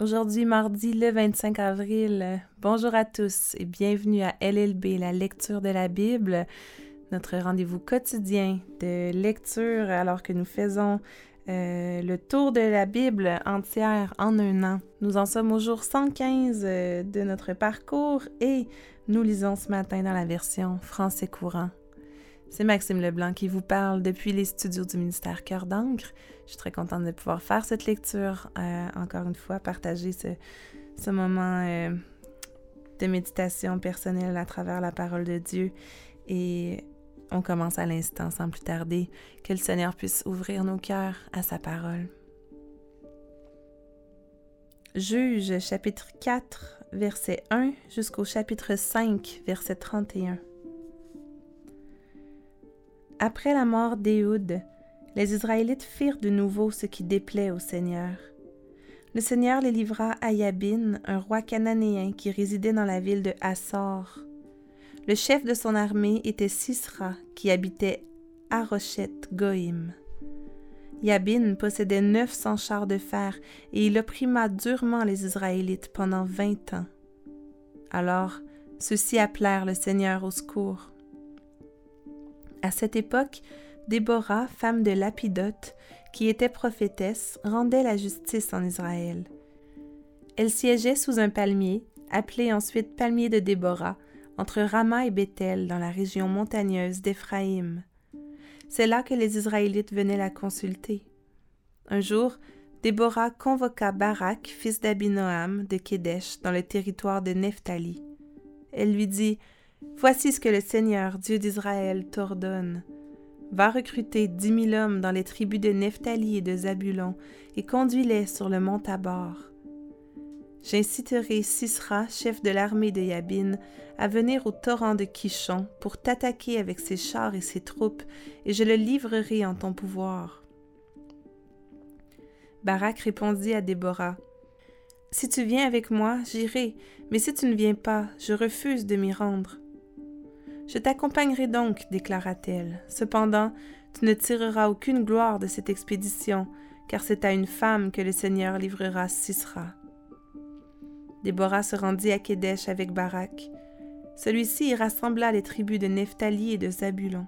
Aujourd'hui, mardi le 25 avril. Bonjour à tous et bienvenue à LLB, la lecture de la Bible, notre rendez-vous quotidien de lecture alors que nous faisons euh, le tour de la Bible entière en un an. Nous en sommes au jour 115 euh, de notre parcours et nous lisons ce matin dans la version français courant. C'est Maxime Leblanc qui vous parle depuis les studios du ministère Cœur d'encre. Je suis très contente de pouvoir faire cette lecture, euh, encore une fois, partager ce, moment euh, de méditation personnelle à travers la parole de Dieu. Et on commence à l'instant, sans plus tarder, que le Seigneur puisse ouvrir nos cœurs à sa parole. Juge chapitre 4, verset 1 jusqu'au chapitre 5, verset 31. Après la mort d'Éhoud, les Israélites firent de nouveau ce qui déplaît au Seigneur. Le Seigneur les livra à Yabin, un roi cananéen qui résidait dans la ville de Hassor. Le chef de son armée était Sisra, qui habitait Arochet Goïm. Yabin possédait neuf cents chars de fer et il opprimait durement les Israélites pendant vingt ans. Alors, ceux-ci appelèrent le Seigneur au secours. À cette époque, Déborah, femme de Lapidote, qui était prophétesse, rendait la justice en Israël. Elle siégeait sous un palmier, appelé ensuite palmier de Déborah, entre Rama et Bethel, dans la région montagneuse d'Éphraïm. C'est là que les Israélites venaient la consulter. Un jour, Déborah convoqua Barak, fils d'Abinoam, de Kédesh, dans le territoire de Nephtali. Elle lui dit Voici ce que le Seigneur, Dieu d'Israël, t'ordonne. Va recruter dix mille hommes dans les tribus de Nephtali et de Zabulon, et conduis-les sur le mont Tabor. J'inciterai Sisra, chef de l'armée de Yabin, à venir au torrent de Kishon pour t'attaquer avec ses chars et ses troupes, et je le livrerai en ton pouvoir. Barak répondit à Déborah Si tu viens avec moi, j'irai, mais si tu ne viens pas, je refuse de m'y rendre. Je t'accompagnerai donc, déclara-t-elle. Cependant, tu ne tireras aucune gloire de cette expédition, car c'est à une femme que le Seigneur livrera Sisra. Déborah se rendit à Kédesh avec Barak. Celui-ci y rassembla les tribus de Nephtali et de Zabulon.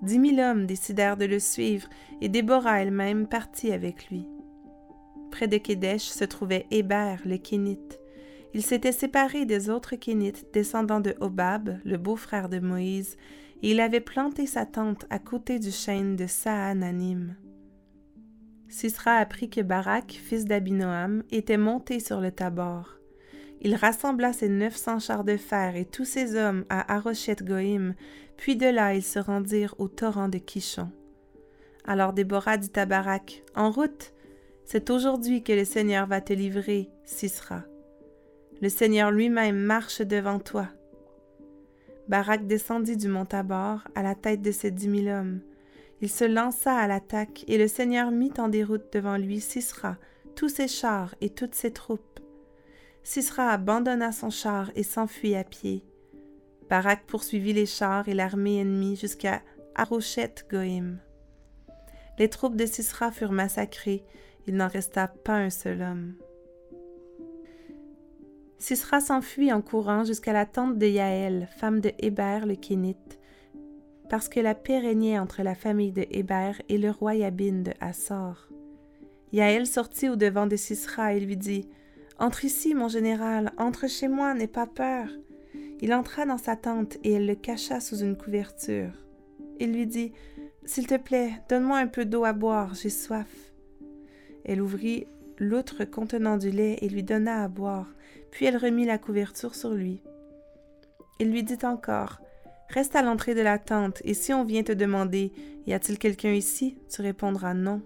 Dix mille hommes décidèrent de le suivre, et Déborah elle-même partit avec lui. Près de Kédesh se trouvait Héber le Kénite. Il s'était séparé des autres Kénites descendants de Hobab, le beau-frère de Moïse, et il avait planté sa tente à côté du chêne de Saananim. Sisra apprit que Barak, fils d'Abinoam, était monté sur le Tabor. Il rassembla ses neuf cents chars de fer et tous ses hommes à Arochet Goïm, puis de là ils se rendirent au torrent de Kishon. Alors Déborah dit à Barak En route C'est aujourd'hui que le Seigneur va te livrer, Sisra. Le Seigneur lui-même marche devant toi. Barak descendit du mont Tabor à la tête de ses dix mille hommes. Il se lança à l'attaque, et le Seigneur mit en déroute devant lui Sisra, tous ses chars et toutes ses troupes. Sisra abandonna son char et s'enfuit à pied. Barak poursuivit les chars et l'armée ennemie jusqu'à Arochet Goïm. Les troupes de Sisra furent massacrées, il n'en resta pas un seul homme. Sisra s'enfuit en courant jusqu'à la tente de Yaël, femme de Héber le Kénite, parce que la paix régnait entre la famille de Héber et le roi Yabin de Hassor. Yaël sortit au devant de Sisra et lui dit Entre ici, mon général, entre chez moi, n'aie pas peur. Il entra dans sa tente et elle le cacha sous une couverture. Il lui dit S'il te plaît, donne-moi un peu d'eau à boire, j'ai soif. Elle ouvrit l'outre contenant du lait et lui donna à boire, puis elle remit la couverture sur lui. Il lui dit encore Reste à l'entrée de la tente, et si on vient te demander Y a-t-il quelqu'un ici? Tu répondras non.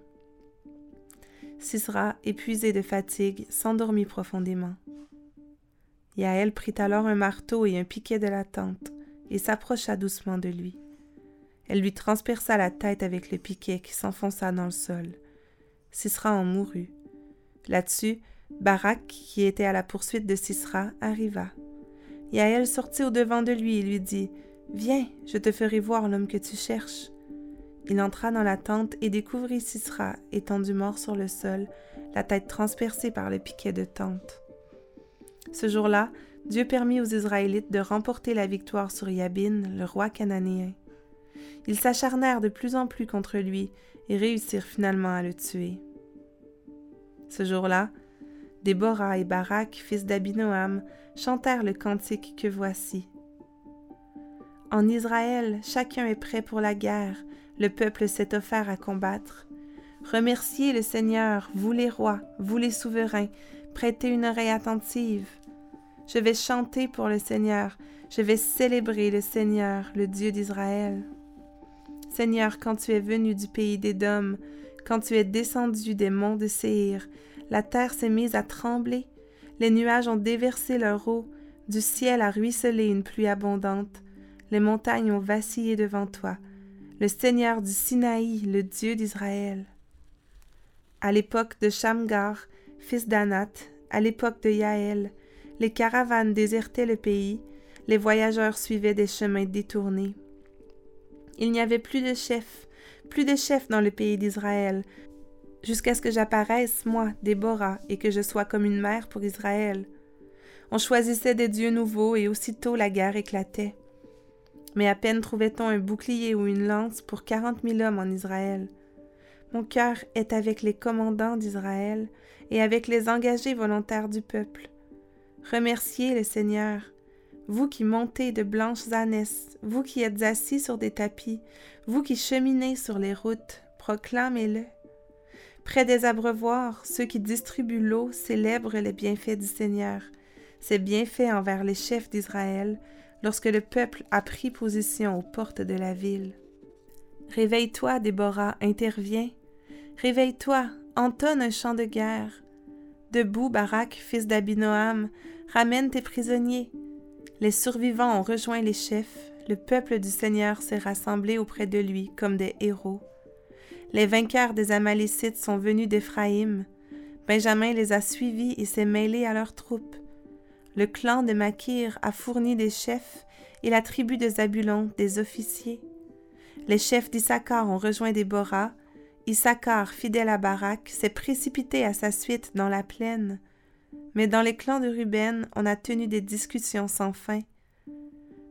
Sisra, épuisé de fatigue, s'endormit profondément. Yaël prit alors un marteau et un piquet de la tente et s'approcha doucement de lui. Elle lui transperça la tête avec le piquet qui s'enfonça dans le sol. Sisra en mourut. Là-dessus, Barak, qui était à la poursuite de Sisra, arriva. Yaël sortit au-devant de lui et lui dit Viens, je te ferai voir l'homme que tu cherches. Il entra dans la tente et découvrit Sisra, étendu mort sur le sol, la tête transpercée par le piquet de tente. Ce jour-là, Dieu permit aux Israélites de remporter la victoire sur Yabin, le roi cananéen. Ils s'acharnèrent de plus en plus contre lui et réussirent finalement à le tuer. Ce jour-là, Déborah et Barak, fils d'Abinoam, chantèrent le cantique que voici. En Israël, chacun est prêt pour la guerre, le peuple s'est offert à combattre. Remerciez le Seigneur, vous les rois, vous les souverains, prêtez une oreille attentive. Je vais chanter pour le Seigneur, je vais célébrer le Seigneur, le Dieu d'Israël. Seigneur, quand tu es venu du pays d'Édom, quand tu es descendu des monts de Séhir, la terre s'est mise à trembler, les nuages ont déversé leur eau, du ciel a ruisselé une pluie abondante, les montagnes ont vacillé devant toi, le Seigneur du Sinaï, le Dieu d'Israël. À l'époque de Shamgar, fils d'Anat, à l'époque de Yaël, les caravanes désertaient le pays, les voyageurs suivaient des chemins détournés. Il n'y avait plus de chefs, plus de chefs dans le pays d'Israël, jusqu'à ce que j'apparaisse, moi, Déborah, et que je sois comme une mère pour Israël. On choisissait des dieux nouveaux, et aussitôt la guerre éclatait. Mais à peine trouvait-on un bouclier ou une lance pour quarante mille hommes en Israël. Mon cœur est avec les commandants d'Israël et avec les engagés volontaires du peuple. Remerciez le Seigneur, vous qui montez de blanches ânesses, vous qui êtes assis sur des tapis, vous qui cheminez sur les routes, proclamez-le. Près des abreuvoirs, ceux qui distribuent l'eau célèbrent les bienfaits du Seigneur, ses bienfaits envers les chefs d'Israël, lorsque le peuple a pris position aux portes de la ville. Réveille-toi, Déborah, interviens. Réveille-toi, entonne un chant de guerre. Debout, Barak, fils d'Abinoam, ramène tes prisonniers. Les survivants ont rejoint les chefs, le peuple du Seigneur s'est rassemblé auprès de lui comme des héros. Les vainqueurs des Amalécites sont venus d'Éphraïm. Benjamin les a suivis et s'est mêlé à leurs troupes. Le clan de Makir a fourni des chefs et la tribu de Zabulon des officiers. Les chefs d'Issachar ont rejoint Déborah, Issachar, fidèle à Barak, s'est précipité à sa suite dans la plaine. Mais dans les clans de Ruben, on a tenu des discussions sans fin.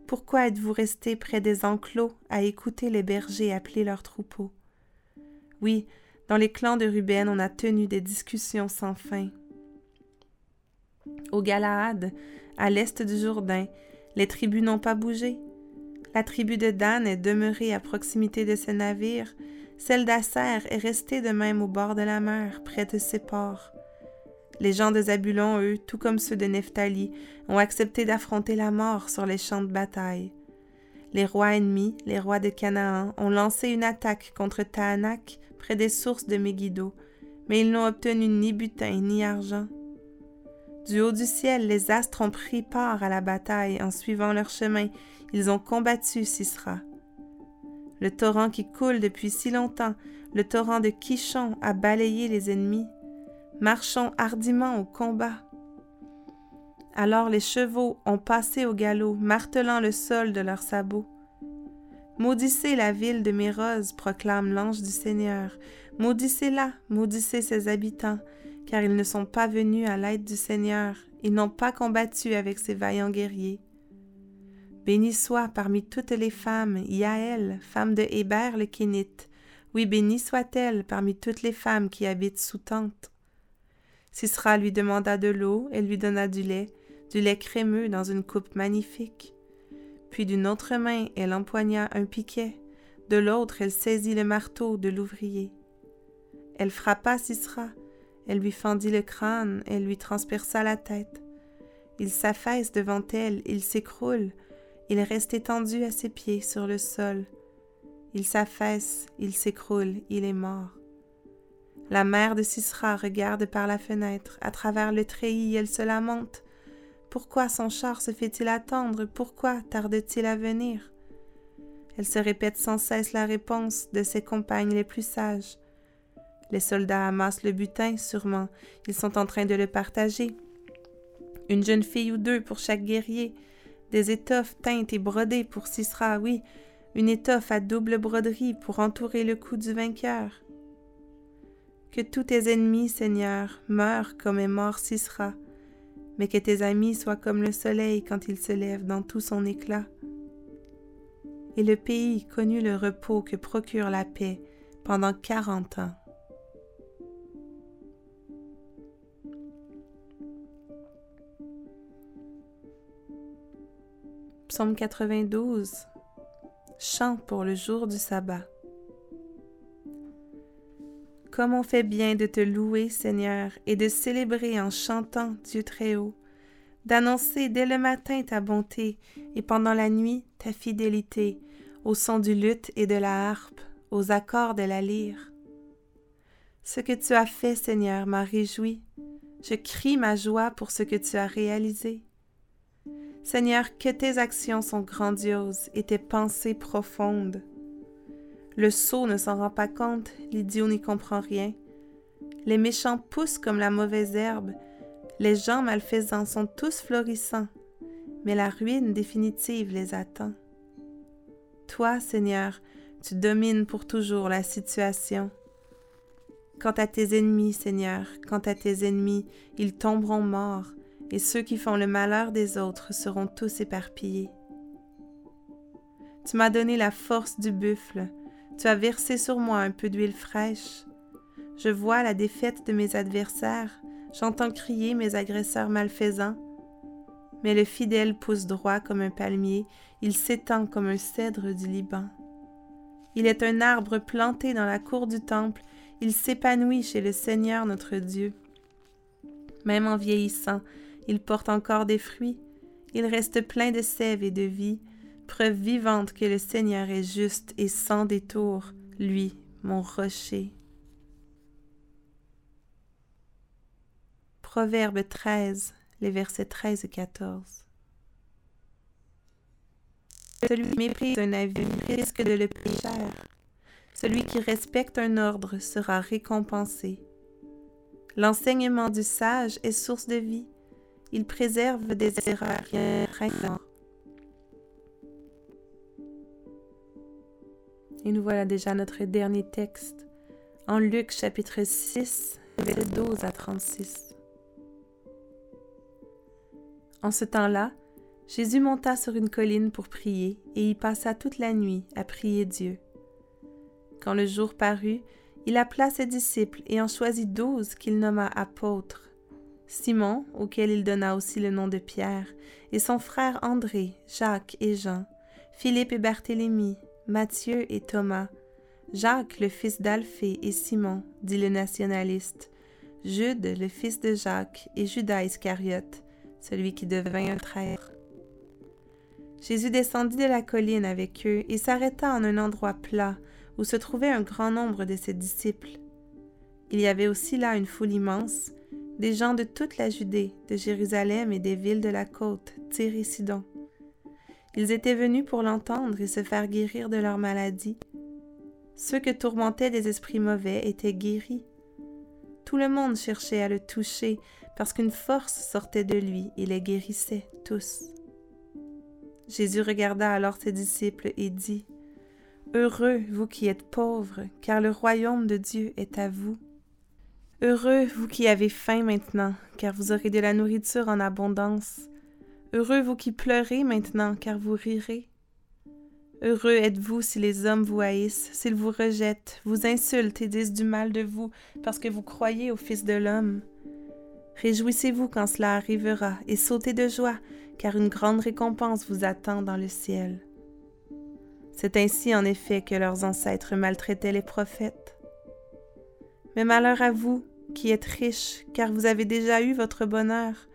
Pourquoi êtes-vous restés près des enclos à écouter les bergers appeler leurs troupeaux? Oui, dans les clans de Ruben, on a tenu des discussions sans fin. Au Galaad, à l'est du Jourdain, les tribus n'ont pas bougé. La tribu de Dan est demeurée à proximité de ses navires, celle d'Asser est restée de même au bord de la mer, près de ses ports. Les gens de Zabulon, eux, tout comme ceux de Nephtali, ont accepté d'affronter la mort sur les champs de bataille. Les rois ennemis, les rois de Canaan, ont lancé une attaque contre Tahanak près des sources de Megiddo, mais ils n'ont obtenu ni butin ni argent. Du haut du ciel, les astres ont pris part à la bataille en suivant leur chemin. Ils ont combattu Sisra. Le torrent qui coule depuis si longtemps, le torrent de Kishon, a balayé les ennemis. Marchons hardiment au combat. Alors les chevaux ont passé au galop, martelant le sol de leurs sabots. Maudissez la ville de Mérose, proclame l'ange du Seigneur. Maudissez-la, maudissez ses habitants, car ils ne sont pas venus à l'aide du Seigneur, ils n'ont pas combattu avec ses vaillants guerriers. Béni soit parmi toutes les femmes Yaël, femme de Hébert le Kénite. Oui, béni soit-elle parmi toutes les femmes qui habitent sous tente. Sisra lui demanda de l'eau, elle lui donna du lait, du lait crémeux dans une coupe magnifique. Puis d'une autre main, elle empoigna un piquet, de l'autre, elle saisit le marteau de l'ouvrier. Elle frappa Sisra, elle lui fendit le crâne, elle lui transperça la tête. Il s'affaisse devant elle, il s'écroule, il reste étendu à ses pieds sur le sol. Il s'affaisse, il s'écroule, il est mort. La mère de Sisra regarde par la fenêtre, à travers le treillis, elle se lamente. Pourquoi son char se fait-il attendre? Pourquoi tarde-t-il à venir? Elle se répète sans cesse la réponse de ses compagnes les plus sages. Les soldats amassent le butin, sûrement. Ils sont en train de le partager. Une jeune fille ou deux pour chaque guerrier des étoffes teintes et brodées pour Sisra, oui, une étoffe à double broderie pour entourer le cou du vainqueur. Que tous tes ennemis, Seigneur, meurent comme est mort Sisera, mais que tes amis soient comme le soleil quand il se lève dans tout son éclat. Et le pays connut le repos que procure la paix pendant quarante ans. Psaume 92 Chant pour le jour du sabbat. Comme on fait bien de te louer, Seigneur, et de célébrer en chantant Dieu très haut, d'annoncer dès le matin ta bonté et pendant la nuit ta fidélité, au son du luth et de la harpe, aux accords de la lyre. Ce que tu as fait, Seigneur, m'a réjoui. Je crie ma joie pour ce que tu as réalisé. Seigneur, que tes actions sont grandioses et tes pensées profondes. Le sot ne s'en rend pas compte, l'idiot n'y comprend rien. Les méchants poussent comme la mauvaise herbe, les gens malfaisants sont tous florissants, mais la ruine définitive les attend. Toi, Seigneur, tu domines pour toujours la situation. Quant à tes ennemis, Seigneur, quant à tes ennemis, ils tomberont morts, et ceux qui font le malheur des autres seront tous éparpillés. Tu m'as donné la force du buffle, tu as versé sur moi un peu d'huile fraîche. Je vois la défaite de mes adversaires, j'entends crier mes agresseurs malfaisants. Mais le fidèle pousse droit comme un palmier, il s'étend comme un cèdre du Liban. Il est un arbre planté dans la cour du temple, il s'épanouit chez le Seigneur notre Dieu. Même en vieillissant, il porte encore des fruits, il reste plein de sève et de vie, preuve vivante que le Seigneur est juste et sans détour, lui, mon rocher. Proverbe 13, les versets 13 et 14. Celui qui méprise un avis risque de le payer Celui qui respecte un ordre sera récompensé. L'enseignement du sage est source de vie il préserve des erreurs Et nous voilà déjà notre dernier texte en Luc chapitre 6, versets 12 à 36. En ce temps-là, Jésus monta sur une colline pour prier et y passa toute la nuit à prier Dieu. Quand le jour parut, il appela ses disciples et en choisit douze qu'il nomma apôtres Simon, auquel il donna aussi le nom de Pierre, et son frère André, Jacques et Jean, Philippe et Barthélemy, Matthieu et Thomas, Jacques le fils d'Alphée et Simon, dit le nationaliste, Jude le fils de Jacques et Judas Iscariote, celui qui devint un traître. Jésus descendit de la colline avec eux et s'arrêta en un endroit plat où se trouvait un grand nombre de ses disciples. Il y avait aussi là une foule immense, des gens de toute la Judée, de Jérusalem et des villes de la côte, Tyr et Sidon. Ils étaient venus pour l'entendre et se faire guérir de leur maladie. Ceux que tourmentaient des esprits mauvais étaient guéris. Tout le monde cherchait à le toucher parce qu'une force sortait de lui et les guérissait tous. Jésus regarda alors ses disciples et dit, Heureux vous qui êtes pauvres, car le royaume de Dieu est à vous. Heureux vous qui avez faim maintenant, car vous aurez de la nourriture en abondance. Heureux vous qui pleurez maintenant, car vous rirez. Heureux êtes-vous si les hommes vous haïssent, s'ils vous rejettent, vous insultent et disent du mal de vous, parce que vous croyez au Fils de l'homme. Réjouissez-vous quand cela arrivera, et sautez de joie, car une grande récompense vous attend dans le ciel. C'est ainsi en effet que leurs ancêtres maltraitaient les prophètes. Mais malheur à vous qui êtes riches, car vous avez déjà eu votre bonheur.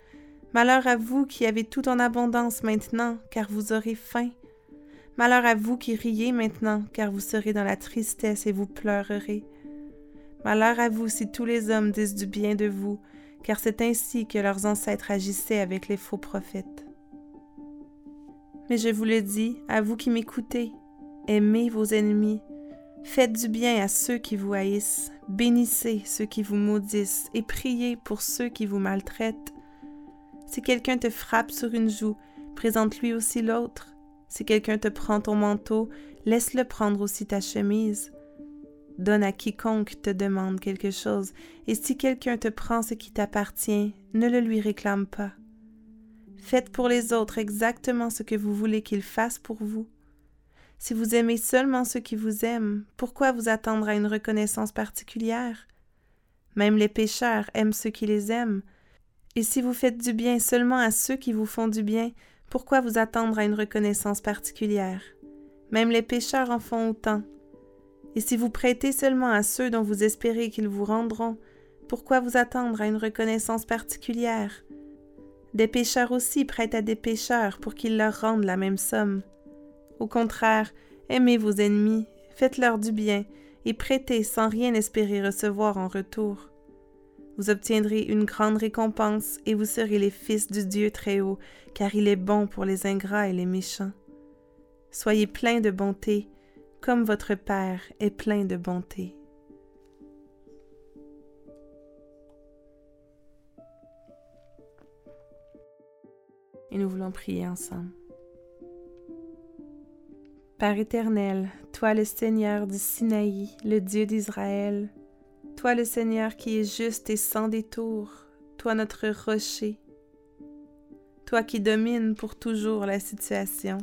Malheur à vous qui avez tout en abondance maintenant, car vous aurez faim. Malheur à vous qui riez maintenant, car vous serez dans la tristesse et vous pleurerez. Malheur à vous si tous les hommes disent du bien de vous, car c'est ainsi que leurs ancêtres agissaient avec les faux prophètes. Mais je vous le dis, à vous qui m'écoutez, aimez vos ennemis, Faites du bien à ceux qui vous haïssent, bénissez ceux qui vous maudissent et priez pour ceux qui vous maltraitent. Si quelqu'un te frappe sur une joue, présente-lui aussi l'autre. Si quelqu'un te prend ton manteau, laisse-le prendre aussi ta chemise. Donne à quiconque te demande quelque chose, et si quelqu'un te prend ce qui t'appartient, ne le lui réclame pas. Faites pour les autres exactement ce que vous voulez qu'ils fassent pour vous. Si vous aimez seulement ceux qui vous aiment, pourquoi vous attendre à une reconnaissance particulière? Même les pécheurs aiment ceux qui les aiment. Et si vous faites du bien seulement à ceux qui vous font du bien, pourquoi vous attendre à une reconnaissance particulière? Même les pécheurs en font autant. Et si vous prêtez seulement à ceux dont vous espérez qu'ils vous rendront, pourquoi vous attendre à une reconnaissance particulière? Des pécheurs aussi prêtent à des pécheurs pour qu'ils leur rendent la même somme. Au contraire, aimez vos ennemis, faites-leur du bien, et prêtez sans rien espérer recevoir en retour. Vous obtiendrez une grande récompense et vous serez les fils du Dieu Très-Haut, car il est bon pour les ingrats et les méchants. Soyez pleins de bonté, comme votre Père est plein de bonté. Et nous voulons prier ensemble. Père éternel, toi le Seigneur du Sinaï, le Dieu d'Israël, toi le Seigneur qui est juste et sans détour, toi notre rocher, toi qui domines pour toujours la situation,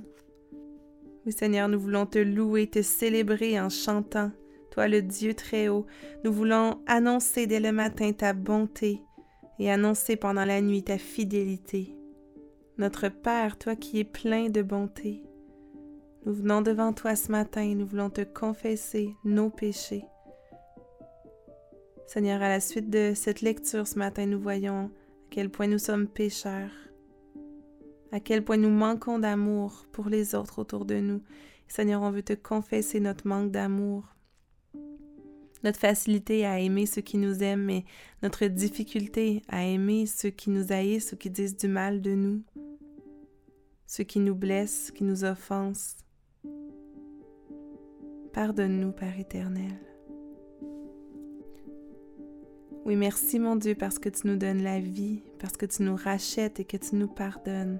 oui, Seigneur, nous voulons te louer, te célébrer en chantant. Toi, le Dieu très haut, nous voulons annoncer dès le matin ta bonté et annoncer pendant la nuit ta fidélité. Notre Père, toi qui es plein de bonté, nous venons devant toi ce matin et nous voulons te confesser nos péchés. Seigneur, à la suite de cette lecture ce matin, nous voyons à quel point nous sommes pécheurs à quel point nous manquons d'amour pour les autres autour de nous. Seigneur, on veut te confesser notre manque d'amour, notre facilité à aimer ceux qui nous aiment, mais notre difficulté à aimer ceux qui nous haïssent ou qui disent du mal de nous, ceux qui nous blessent, qui nous offensent. Pardonne-nous, Père éternel. Oui, merci mon Dieu parce que tu nous donnes la vie, parce que tu nous rachètes et que tu nous pardonnes,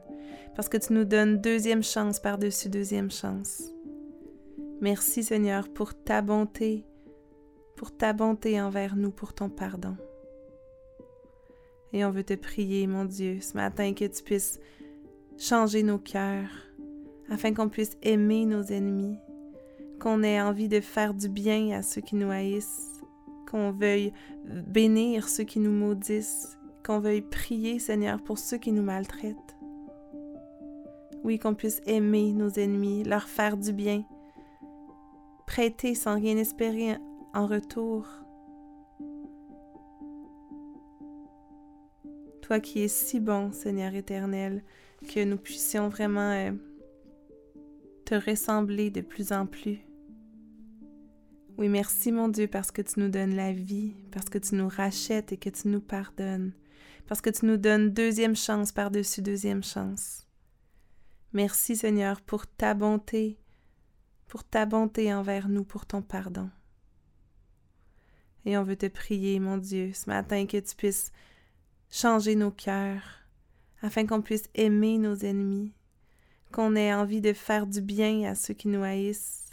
parce que tu nous donnes deuxième chance par-dessus deuxième chance. Merci Seigneur pour ta bonté, pour ta bonté envers nous, pour ton pardon. Et on veut te prier, mon Dieu, ce matin que tu puisses changer nos cœurs, afin qu'on puisse aimer nos ennemis, qu'on ait envie de faire du bien à ceux qui nous haïssent, qu'on veuille bénir ceux qui nous maudissent, qu'on veuille prier, Seigneur, pour ceux qui nous maltraitent. Oui, qu'on puisse aimer nos ennemis, leur faire du bien, prêter sans rien espérer en retour. Toi qui es si bon, Seigneur éternel, que nous puissions vraiment euh, te ressembler de plus en plus. Oui, merci mon Dieu parce que tu nous donnes la vie, parce que tu nous rachètes et que tu nous pardonnes, parce que tu nous donnes deuxième chance par-dessus deuxième chance. Merci Seigneur pour ta bonté, pour ta bonté envers nous, pour ton pardon. Et on veut te prier, mon Dieu, ce matin que tu puisses changer nos cœurs, afin qu'on puisse aimer nos ennemis, qu'on ait envie de faire du bien à ceux qui nous haïssent,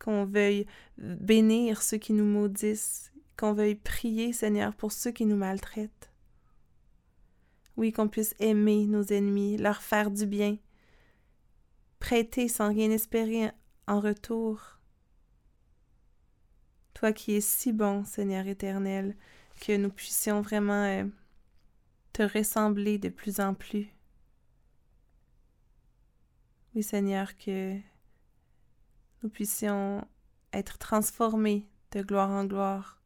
qu'on veuille bénir ceux qui nous maudissent, qu'on veuille prier, Seigneur, pour ceux qui nous maltraitent. Oui, qu'on puisse aimer nos ennemis, leur faire du bien, prêter sans rien espérer en retour. Toi qui es si bon, Seigneur éternel, que nous puissions vraiment euh, te ressembler de plus en plus. Oui, Seigneur, que nous puissions être transformés de gloire en gloire.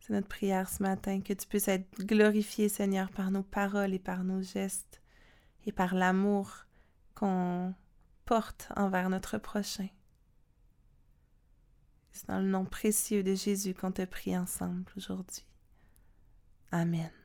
C'est notre prière ce matin, que tu puisses être glorifié, Seigneur, par nos paroles et par nos gestes et par l'amour qu'on porte envers notre prochain. C'est dans le nom précieux de Jésus qu'on te prie ensemble aujourd'hui. Amen.